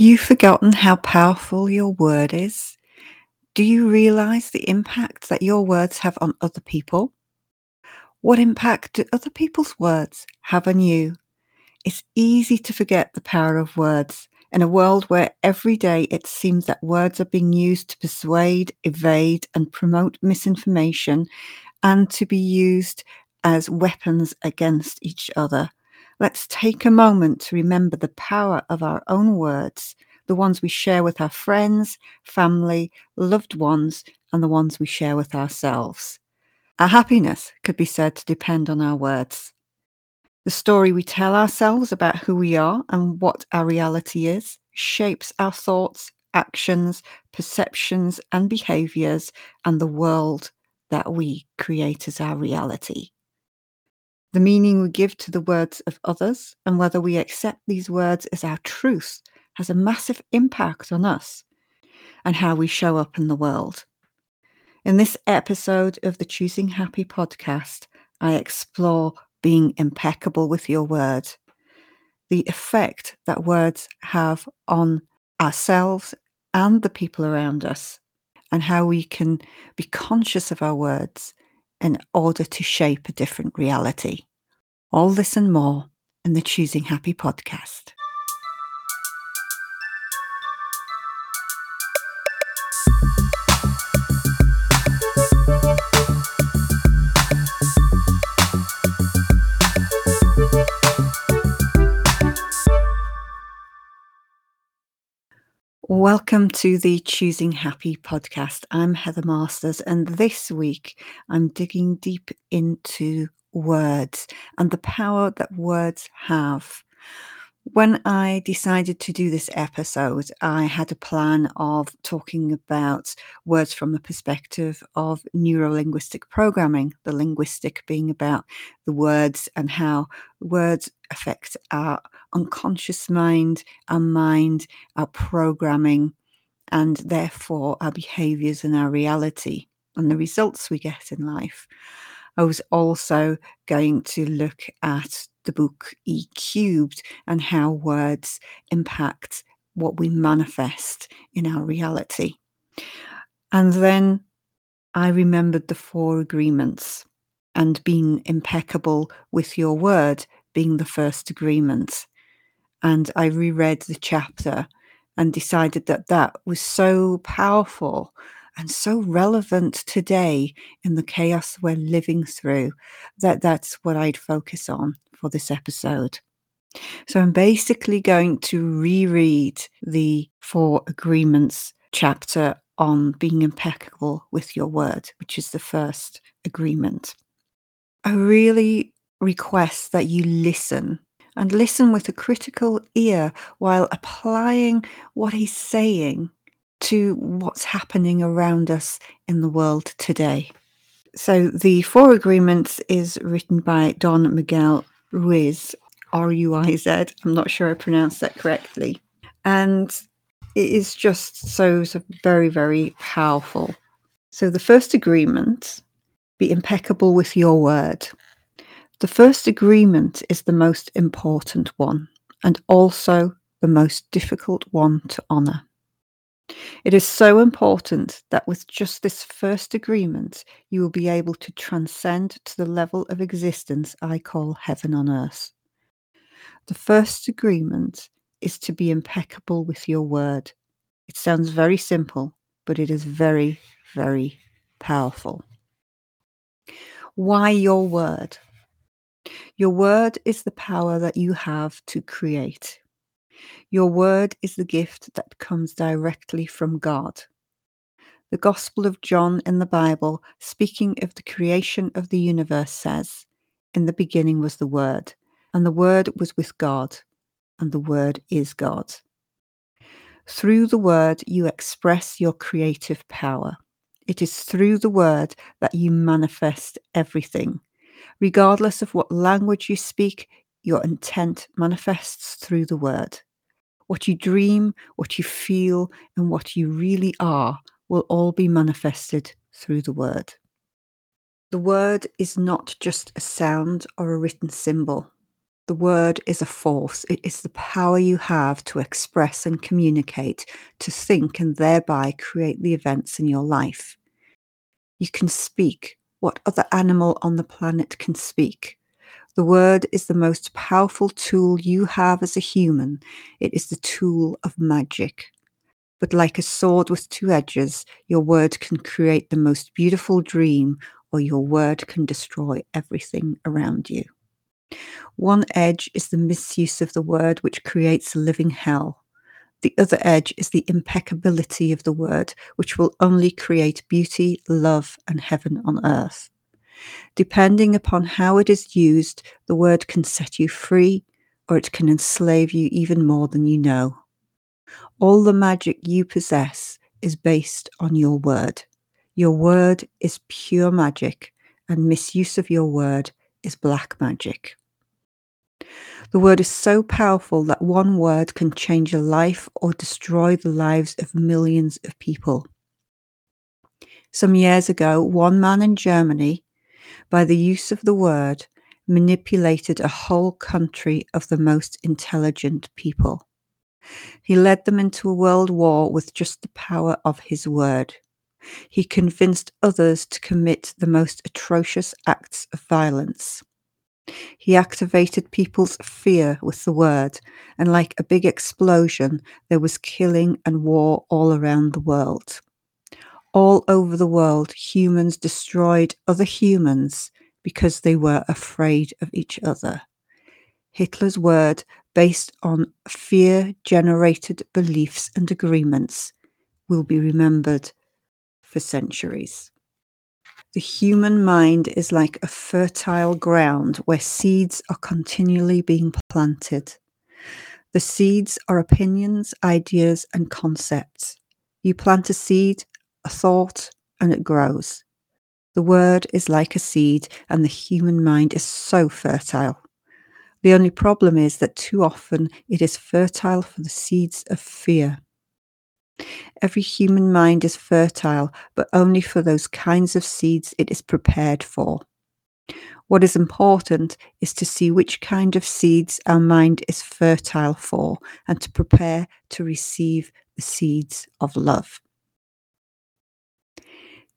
you forgotten how powerful your word is? Do you realize the impact that your words have on other people? What impact do other people's words have on you? It's easy to forget the power of words in a world where every day it seems that words are being used to persuade, evade, and promote misinformation and to be used as weapons against each other. Let's take a moment to remember the power of our own words, the ones we share with our friends, family, loved ones, and the ones we share with ourselves. Our happiness could be said to depend on our words. The story we tell ourselves about who we are and what our reality is shapes our thoughts, actions, perceptions, and behaviors, and the world that we create as our reality. The meaning we give to the words of others and whether we accept these words as our truth has a massive impact on us and how we show up in the world. In this episode of the Choosing Happy podcast, I explore being impeccable with your word, the effect that words have on ourselves and the people around us, and how we can be conscious of our words in order to shape a different reality. All this and more in the Choosing Happy podcast. Welcome to the Choosing Happy podcast. I'm Heather Masters, and this week I'm digging deep into words and the power that words have. When I decided to do this episode, I had a plan of talking about words from the perspective of neuro linguistic programming, the linguistic being about the words and how words affect our unconscious mind, our mind, our programming, and therefore our behaviors and our reality and the results we get in life. I was also going to look at the book E Cubed and how words impact what we manifest in our reality. And then I remembered the four agreements and being impeccable with your word being the first agreement and I reread the chapter and decided that that was so powerful and so relevant today in the chaos we're living through that that's what I'd focus on for this episode. So I'm basically going to reread the Four Agreements chapter on being impeccable with your word, which is the first agreement. I really request that you listen and listen with a critical ear while applying what he's saying to what's happening around us in the world today. So, the Four Agreements is written by Don Miguel Ruiz, R U I Z. I'm not sure I pronounced that correctly. And it is just so, so very, very powerful. So, the first agreement be impeccable with your word. The first agreement is the most important one and also the most difficult one to honour. It is so important that with just this first agreement, you will be able to transcend to the level of existence I call heaven on earth. The first agreement is to be impeccable with your word. It sounds very simple, but it is very, very powerful. Why your word? Your word is the power that you have to create. Your word is the gift that comes directly from God. The Gospel of John in the Bible, speaking of the creation of the universe, says, In the beginning was the Word, and the Word was with God, and the Word is God. Through the Word, you express your creative power. It is through the Word that you manifest everything Regardless of what language you speak, your intent manifests through the word. What you dream, what you feel, and what you really are will all be manifested through the word. The word is not just a sound or a written symbol. The word is a force. It is the power you have to express and communicate, to think and thereby create the events in your life. You can speak. What other animal on the planet can speak? The word is the most powerful tool you have as a human. It is the tool of magic. But like a sword with two edges, your word can create the most beautiful dream, or your word can destroy everything around you. One edge is the misuse of the word, which creates a living hell. The other edge is the impeccability of the word, which will only create beauty, love, and heaven on earth. Depending upon how it is used, the word can set you free or it can enslave you even more than you know. All the magic you possess is based on your word. Your word is pure magic, and misuse of your word is black magic. The word is so powerful that one word can change a life or destroy the lives of millions of people. Some years ago, one man in Germany by the use of the word, manipulated a whole country of the most intelligent people. He led them into a world war with just the power of his word. He convinced others to commit the most atrocious acts of violence. He activated people's fear with the word, and like a big explosion, there was killing and war all around the world all over the world, humans destroyed other humans because they were afraid of each other. Hitler's word, based on fear generated beliefs and agreements, will be remembered for centuries. The human mind is like a fertile ground where seeds are continually being planted. The seeds are opinions, ideas, and concepts. You plant a seed a thought, and it grows. The word is like a seed, and the human mind is so fertile. The only problem is that too often it is fertile for the seeds of fear. Every human mind is fertile, but only for those kinds of seeds it is prepared for. What is important is to see which kind of seeds our mind is fertile for and to prepare to receive the seeds of love.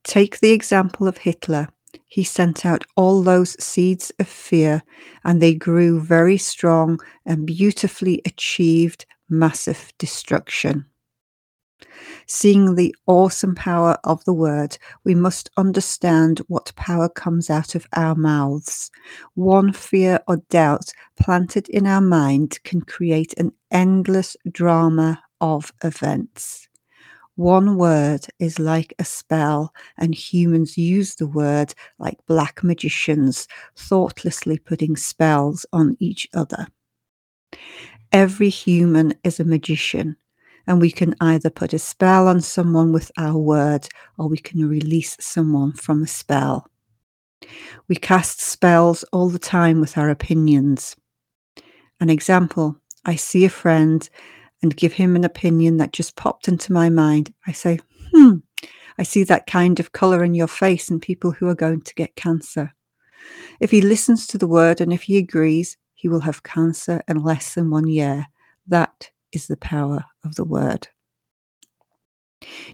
Take the example of Hitler. He sent out all those seeds of fear, and they grew very strong and beautifully achieved massive destruction. Seeing the awesome power of the word, we must understand what power comes out of our mouths. One fear or doubt planted in our mind can create an endless drama of events. One word is like a spell, and humans use the word like black magicians, thoughtlessly putting spells on each other. Every human is a magician, and we can either put a spell on someone with our word or we can release someone from a spell. We cast spells all the time with our opinions. An example I see a friend and give him an opinion that just popped into my mind, I say, hmm, I see that kind of colour in your face and people who are going to get cancer. If he listens to the word and if he agrees, he will have cancer in less than one year. That is the power of the word.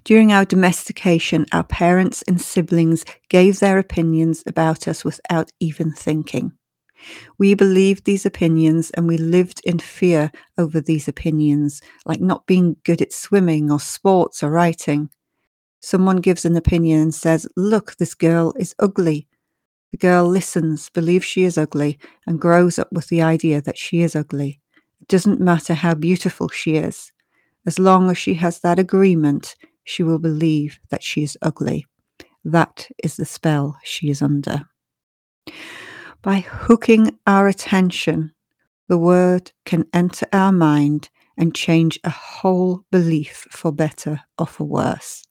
During our domestication, our parents and siblings gave their opinions about us without even thinking. We believed these opinions and we lived in fear over these opinions, like not being good at swimming or sports or writing. Someone gives an opinion and says, Look, this girl is ugly. The girl listens, believes she is ugly, and grows up with the idea that she is ugly. It doesn't matter how beautiful she is. As long as she has that agreement, she will believe that she is ugly. That is the spell she is under. By hooking our attention, the word can enter our mind and change a whole belief for better or for worse.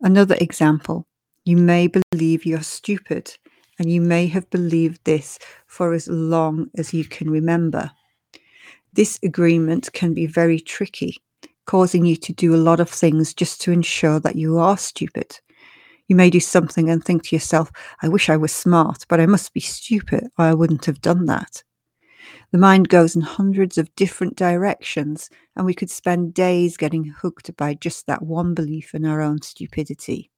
Another example you may believe you're stupid, and you may have believed this for as long as you can remember. This agreement can be very tricky, causing you to do a lot of things just to ensure that you are stupid. You may do something and think to yourself, I wish I was smart, but I must be stupid or I wouldn't have done that. The mind goes in hundreds of different directions, and we could spend days getting hooked by just that one belief in our own stupidity.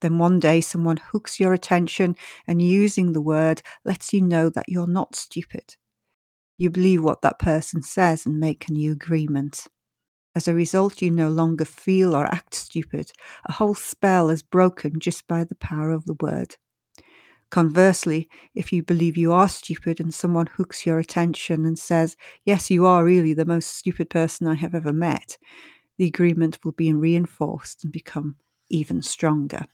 Then one day someone hooks your attention and using the word lets you know that you're not stupid. You believe what that person says and make a new agreement. As a result, you no longer feel or act stupid. A whole spell is broken just by the power of the word. Conversely, if you believe you are stupid and someone hooks your attention and says, Yes, you are really the most stupid person I have ever met, the agreement will be reinforced and become even stronger.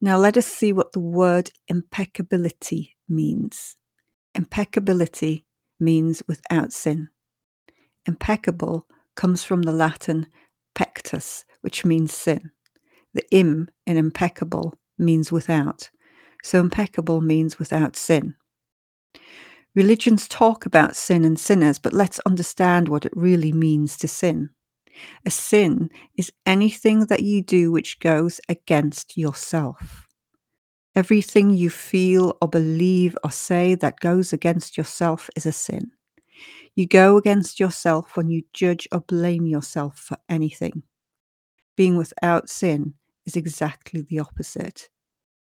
Now, let us see what the word impeccability means. Impeccability means without sin. Impeccable comes from the Latin pectus, which means sin. The im in impeccable means without. So impeccable means without sin. Religions talk about sin and sinners, but let's understand what it really means to sin. A sin is anything that you do which goes against yourself. Everything you feel or believe or say that goes against yourself is a sin. You go against yourself when you judge or blame yourself for anything. Being without sin is exactly the opposite.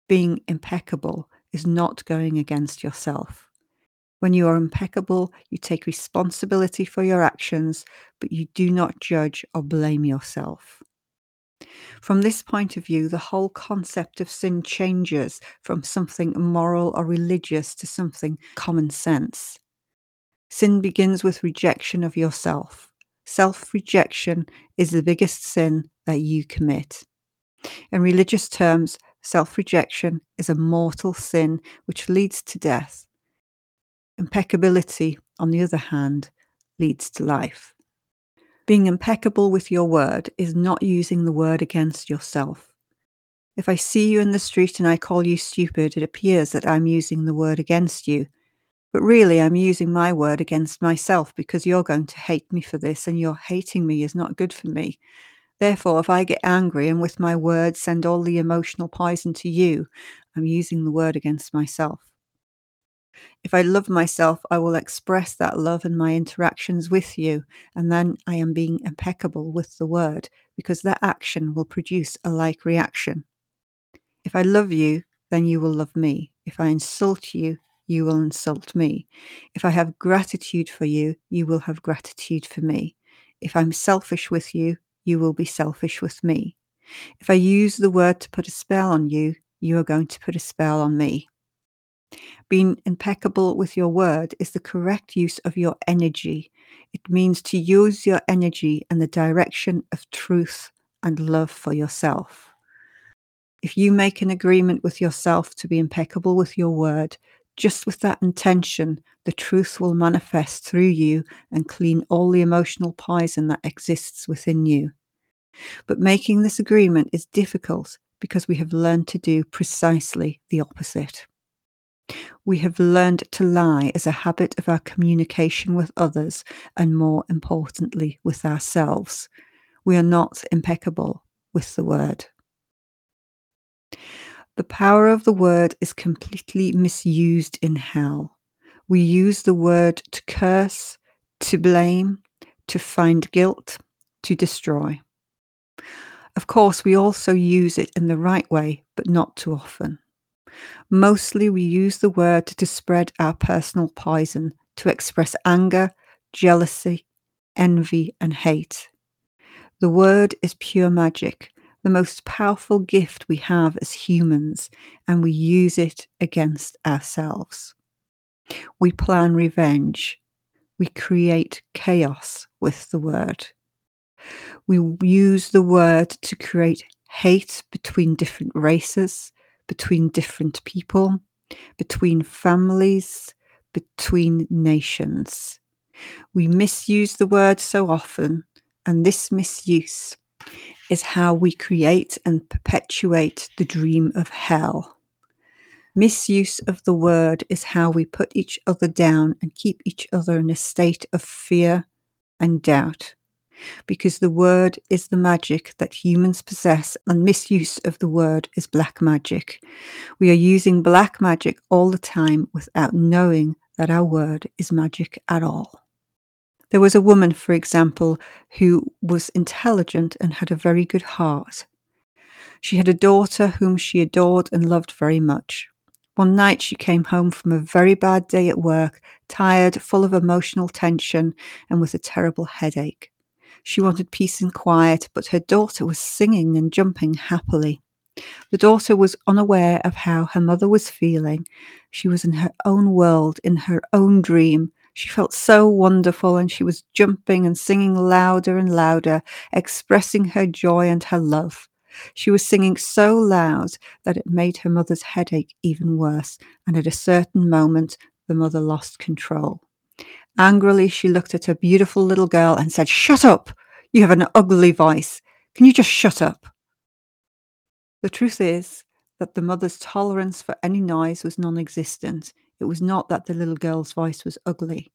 Being impeccable is not going against yourself. When you are impeccable, you take responsibility for your actions, but you do not judge or blame yourself. From this point of view, the whole concept of sin changes from something moral or religious to something common sense. Sin begins with rejection of yourself. Self rejection is the biggest sin that you commit. In religious terms, self rejection is a mortal sin which leads to death. Impeccability, on the other hand, leads to life. Being impeccable with your word is not using the word against yourself. If I see you in the street and I call you stupid, it appears that I'm using the word against you. But really, I'm using my word against myself because you're going to hate me for this, and your hating me is not good for me. Therefore, if I get angry and with my words send all the emotional poison to you, I'm using the word against myself. If I love myself, I will express that love in my interactions with you, and then I am being impeccable with the word, because that action will produce a like reaction. If I love you, then you will love me. If I insult you, you will insult me. If I have gratitude for you, you will have gratitude for me. If I'm selfish with you, you will be selfish with me. If I use the word to put a spell on you, you are going to put a spell on me. Being impeccable with your word is the correct use of your energy. It means to use your energy in the direction of truth and love for yourself. If you make an agreement with yourself to be impeccable with your word, just with that intention, the truth will manifest through you and clean all the emotional poison that exists within you. But making this agreement is difficult because we have learned to do precisely the opposite. We have learned to lie as a habit of our communication with others and, more importantly, with ourselves. We are not impeccable with the word. The power of the word is completely misused in hell. We use the word to curse, to blame, to find guilt, to destroy. Of course, we also use it in the right way, but not too often. Mostly, we use the word to spread our personal poison, to express anger, jealousy, envy, and hate. The word is pure magic, the most powerful gift we have as humans, and we use it against ourselves. We plan revenge. We create chaos with the word. We use the word to create hate between different races, between different people, between families, between nations. We misuse the word so often, and this misuse is how we create and perpetuate the dream of hell. Misuse of the word is how we put each other down and keep each other in a state of fear and doubt because the word is the magic that humans possess, and misuse of the word is black magic. We are using black magic all the time without knowing that our word is magic at all. There was a woman, for example, who was intelligent and had a very good heart. She had a daughter whom she adored and loved very much. One night she came home from a very bad day at work, tired, full of emotional tension, and with a terrible headache. She wanted peace and quiet, but her daughter was singing and jumping happily. The daughter was unaware of how her mother was feeling. She was in her own world, in her own dream. She felt so wonderful and she was jumping and singing louder and louder, expressing her joy and her love. She was singing so loud that it made her mother's headache even worse, and at a certain moment, the mother lost control. Angrily, she looked at her beautiful little girl and said, Shut up! You have an ugly voice. Can you just shut up? The truth is that the mother's tolerance for any noise was non existent. It was not that the little girl's voice was ugly.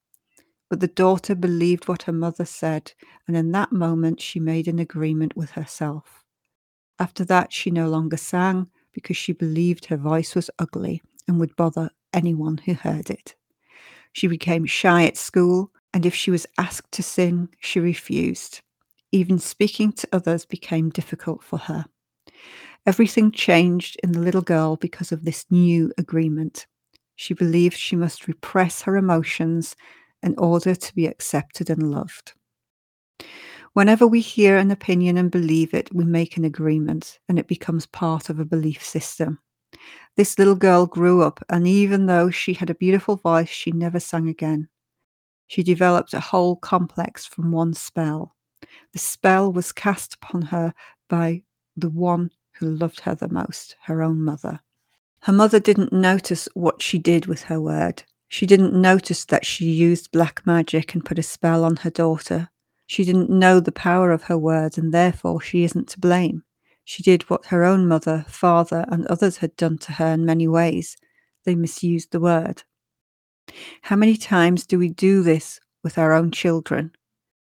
But the daughter believed what her mother said, and in that moment she made an agreement with herself. After that, she no longer sang because she believed her voice was ugly and would bother anyone who heard it. She became shy at school, and if she was asked to sing, she refused. Even speaking to others became difficult for her. Everything changed in the little girl because of this new agreement. She believed she must repress her emotions in order to be accepted and loved. Whenever we hear an opinion and believe it, we make an agreement and it becomes part of a belief system. This little girl grew up, and even though she had a beautiful voice, she never sang again. She developed a whole complex from one spell. The spell was cast upon her by the one who loved her the most, her own mother. Her mother didn't notice what she did with her word. She didn't notice that she used black magic and put a spell on her daughter. She didn't know the power of her words, and therefore she isn't to blame. She did what her own mother, father, and others had done to her in many ways. They misused the word. How many times do we do this with our own children?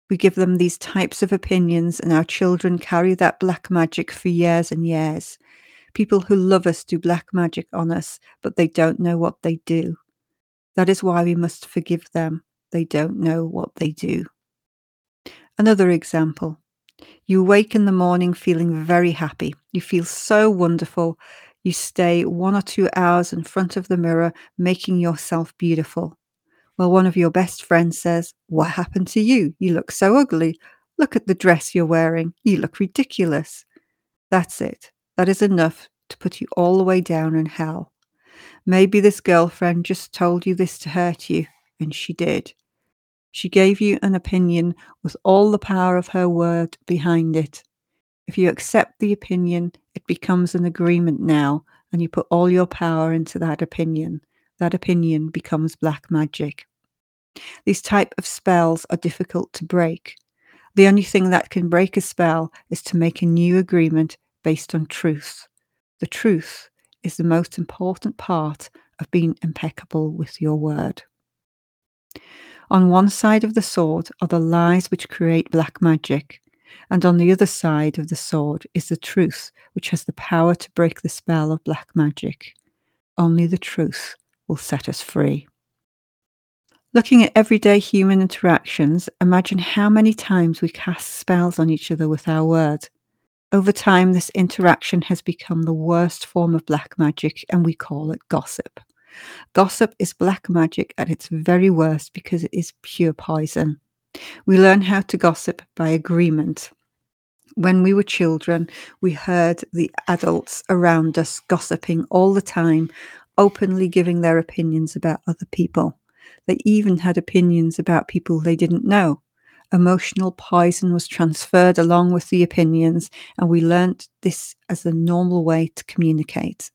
We give them these types of opinions, and our children carry that black magic for years and years. People who love us do black magic on us, but they don't know what they do. That is why we must forgive them. They don't know what they do. Another example you wake in the morning feeling very happy. You feel so wonderful. You stay one or two hours in front of the mirror, making yourself beautiful. Well, one of your best friends says, What happened to you? You look so ugly. Look at the dress you're wearing. You look ridiculous. That's it. That is enough to put you all the way down in hell. Maybe this girlfriend just told you this to hurt you, and she did. She gave you an opinion with all the power of her word behind it. If you accept the opinion, it becomes an agreement now, and you put all your power into that opinion. That opinion becomes black magic. These type of spells are difficult to break. The only thing that can break a spell is to make a new agreement based on truth. The truth is the most important part of being impeccable with your word. On one side of the sword are the lies which create black magic, and on the other side of the sword is the truth which has the power to break the spell of black magic. Only the truth will set us free. Looking at everyday human interactions, imagine how many times we cast spells on each other with our words. Over time, this interaction has become the worst form of black magic, and we call it gossip. Gossip is black magic at its very worst because it is pure poison. We learn how to gossip by agreement. When we were children, we heard the adults around us gossiping all the time, openly giving their opinions about other people. They even had opinions about people they didn't know. Emotional poison was transferred along with the opinions, and we learnt this as a normal way to communicate.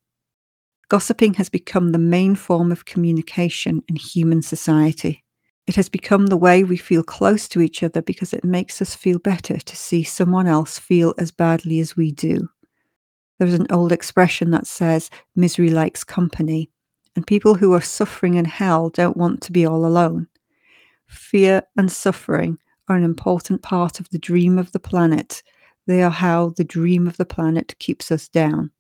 Gossiping has become the main form of communication in human society. It has become the way we feel close to each other because it makes us feel better to see someone else feel as badly as we do. There's an old expression that says, misery likes company, and people who are suffering in hell don't want to be all alone. Fear and suffering are an important part of the dream of the planet. They are how the dream of the planet keeps us down.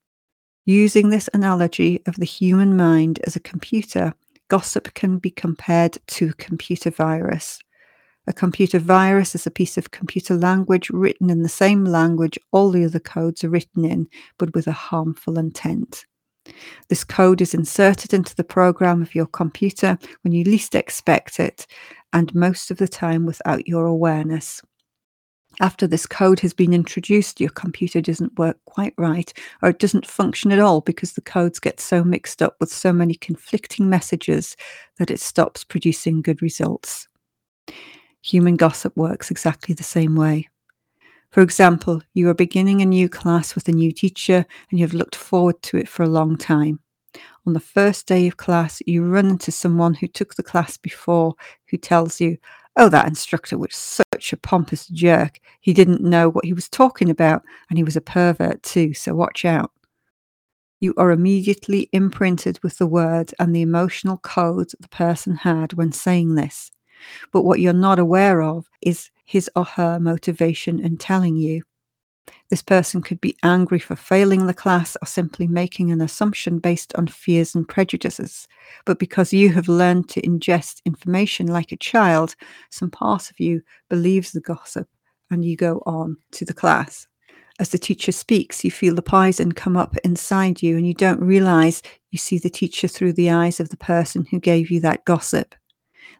Using this analogy of the human mind as a computer, Gossip can be compared to a computer virus. A computer virus is a piece of computer language written in the same language all the other codes are written in, but with a harmful intent. This code is inserted into the program of your computer when you least expect it, and most of the time without your awareness. After this code has been introduced, your computer doesn't work quite right, or it doesn't function at all because the codes get so mixed up with so many conflicting messages that it stops producing good results. Human gossip works exactly the same way. For example, you are beginning a new class with a new teacher and you have looked forward to it for a long time. On the first day of class, you run into someone who took the class before who tells you, Oh, that instructor was such a pompous jerk. He didn't know what he was talking about, and he was a pervert too, so watch out. You are immediately imprinted with the word and the emotional code the person had when saying this. But what you're not aware of is his or her motivation in telling you. This person could be angry for failing the class or simply making an assumption based on fears and prejudices. But because you have learned to ingest information like a child, some part of you believes the gossip and you go on to the class. As the teacher speaks, you feel the poison come up inside you and you don't realize you see the teacher through the eyes of the person who gave you that gossip.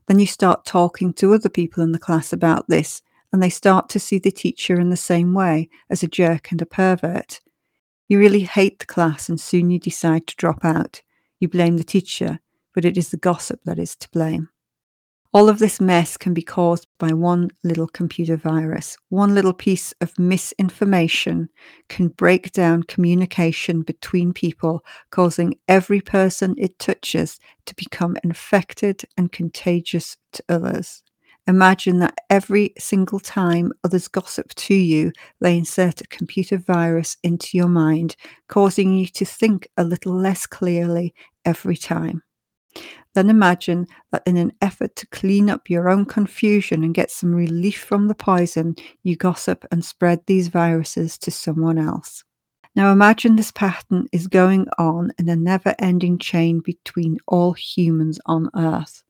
Then you start talking to other people in the class about this, and they start to see the teacher in the same way as a jerk and a pervert. You really hate the class, and soon you decide to drop out. You blame the teacher, but it is the gossip that is to blame. All of this mess can be caused by one little computer virus. One little piece of misinformation can break down communication between people, causing every person it touches to become infected and contagious to others. Imagine that every single time others gossip to you, they insert a computer virus into your mind, causing you to think a little less clearly every time. Then imagine that in an effort to clean up your own confusion and get some relief from the poison, you gossip and spread these viruses to someone else. Now imagine this pattern is going on in a never ending chain between all humans on Earth.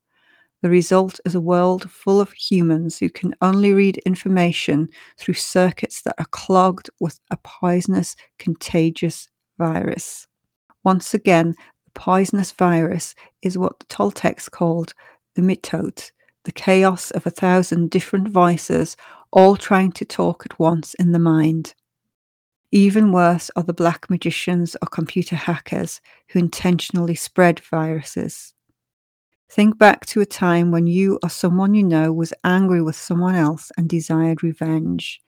The result is a world full of humans who can only read information through circuits that are clogged with a poisonous, contagious virus. Once again, the poisonous virus is what the Toltecs called the mitote, the chaos of a thousand different voices, all trying to talk at once in the mind. Even worse are the black magicians or computer hackers who intentionally spread viruses. Think back to a time when you or someone you know was angry with someone else and desired revenge.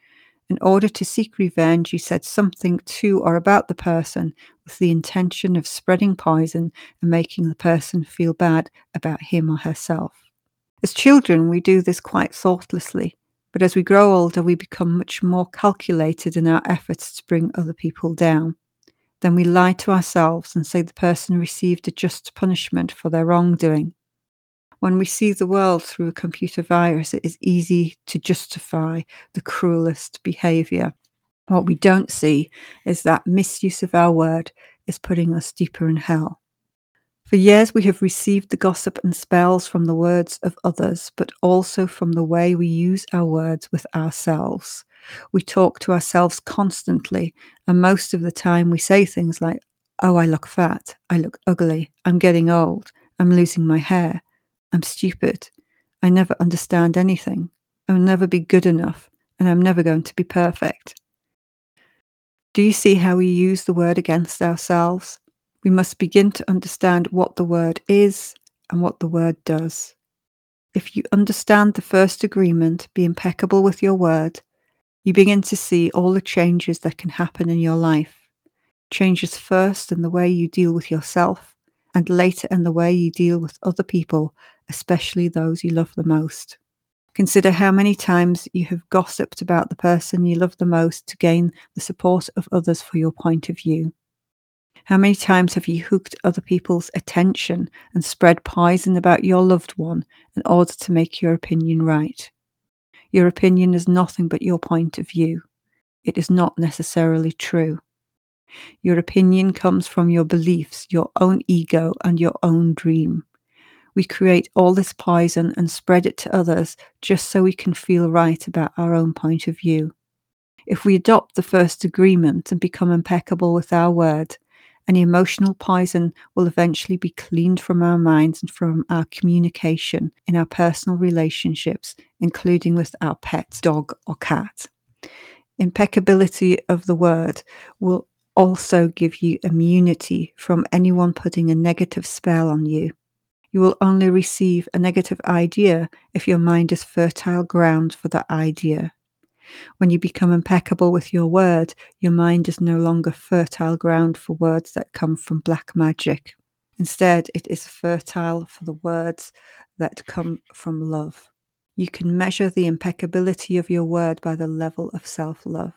In order to seek revenge, you said something to or about the person with the intention of spreading poison and making the person feel bad about him or herself. As children, we do this quite thoughtlessly, but as we grow older, we become much more calculated in our efforts to bring other people down. Then we lie to ourselves and say the person received a just punishment for their wrongdoing. When we see the world through a computer virus, it is easy to justify the cruelest behavior. What we don't see is that misuse of our word is putting us deeper in hell. For years, we have received the gossip and spells from the words of others, but also from the way we use our words with ourselves. We talk to ourselves constantly, and most of the time we say things like, Oh, I look fat. I look ugly. I'm getting old. I'm losing my hair. I'm stupid. I never understand anything. I'll never be good enough, and I'm never going to be perfect. Do you see how we use the word against ourselves? We must begin to understand what the word is and what the word does. If you understand the first agreement, be impeccable with your word, you begin to see all the changes that can happen in your life. Changes first in the way you deal with yourself, and later in the way you deal with other people especially those you love the most. Consider how many times you have gossiped about the person you love the most to gain the support of others for your point of view. How many times have you hooked other people's attention and spread poison about your loved one in order to make your opinion right? Your opinion is nothing but your point of view. It is not necessarily true. Your opinion comes from your beliefs, your own ego, and your own dream. We create all this poison and spread it to others just so we can feel right about our own point of view. If we adopt the first agreement and become impeccable with our word, any emotional poison will eventually be cleaned from our minds and from our communication in our personal relationships, including with our pet, dog, or cat. Impeccability of the word will also give you immunity from anyone putting a negative spell on you. You will only receive a negative idea if your mind is fertile ground for that idea. When you become impeccable with your word, your mind is no longer fertile ground for words that come from black magic. Instead, it is fertile for the words that come from love. You can measure the impeccability of your word by the level of self love.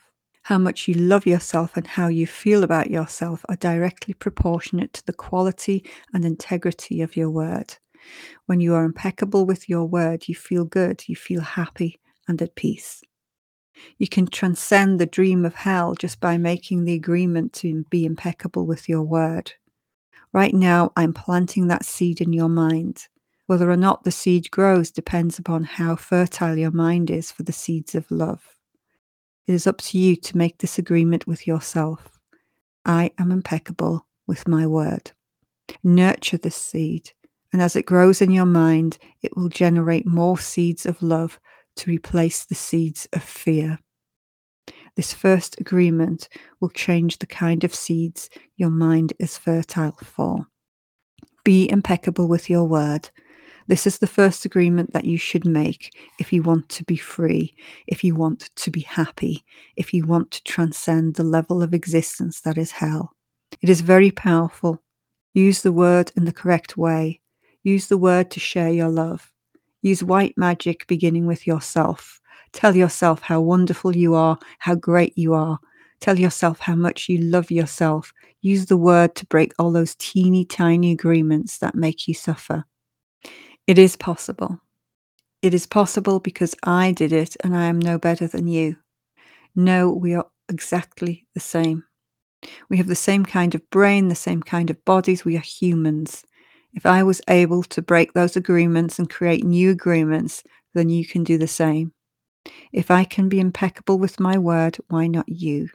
How much you love yourself and how you feel about yourself are directly proportionate to the quality and integrity of your word. When you are impeccable with your word, you feel good, you feel happy and at peace. You can transcend the dream of hell just by making the agreement to be impeccable with your word. Right now, I'm planting that seed in your mind. Whether or not the seed grows depends upon how fertile your mind is for the seeds of love. It is up to you to make this agreement with yourself. I am impeccable with my word. Nurture this seed, and as it grows in your mind, it will generate more seeds of love to replace the seeds of fear. This first agreement will change the kind of seeds your mind is fertile for. Be impeccable with your word this is the first agreement that you should make if you want to be free, if you want to be happy, if you want to transcend the level of existence that is hell. It is very powerful. Use the word in the correct way. Use the word to share your love. Use white magic beginning with yourself. Tell yourself how wonderful you are, how great you are. Tell yourself how much you love yourself. Use the word to break all those teeny tiny agreements that make you suffer. It is possible. It is possible because I did it and I am no better than you. No, we are exactly the same. We have the same kind of brain, the same kind of bodies. We are humans. If I was able to break those agreements and create new agreements, then you can do the same. If I can be impeccable with my word, why not you?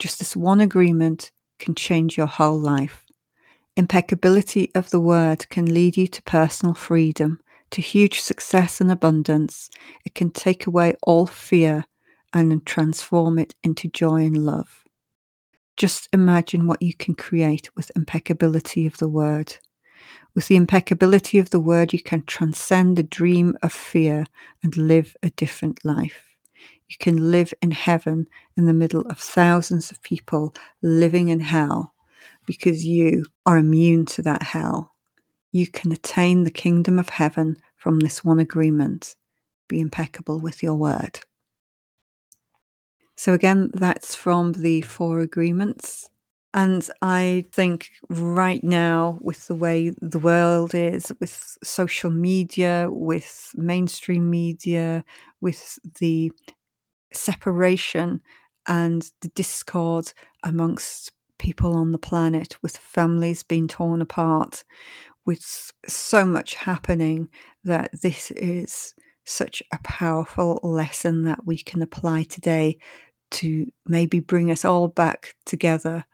Just this one agreement can change your whole life. Impeccability of the word can lead you to personal freedom, to huge success and abundance. It can take away all fear and transform it into joy and love. Just imagine what you can create with impeccability of the word. With the impeccability of the word, you can transcend the dream of fear and live a different life. You can live in heaven in the middle of thousands of people living in hell because you are immune to that hell. You can attain the kingdom of heaven from this one agreement. Be impeccable with your word. So, again, that's from the four agreements. And I think right now, with the way the world is, with social media, with mainstream media, with the separation and the discord amongst people on the planet, with families being torn apart, with so much happening, that this is such a powerful lesson that we can apply today to maybe bring us all back together,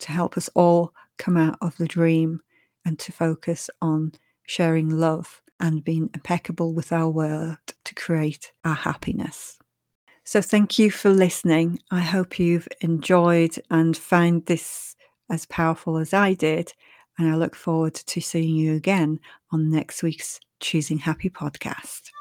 to help us all come out of the dream and to focus on sharing love and being impeccable with our word to create our happiness. So, thank you for listening. I hope you've enjoyed and found this as powerful as I did. And I look forward to seeing you again on next week's Choosing Happy podcast.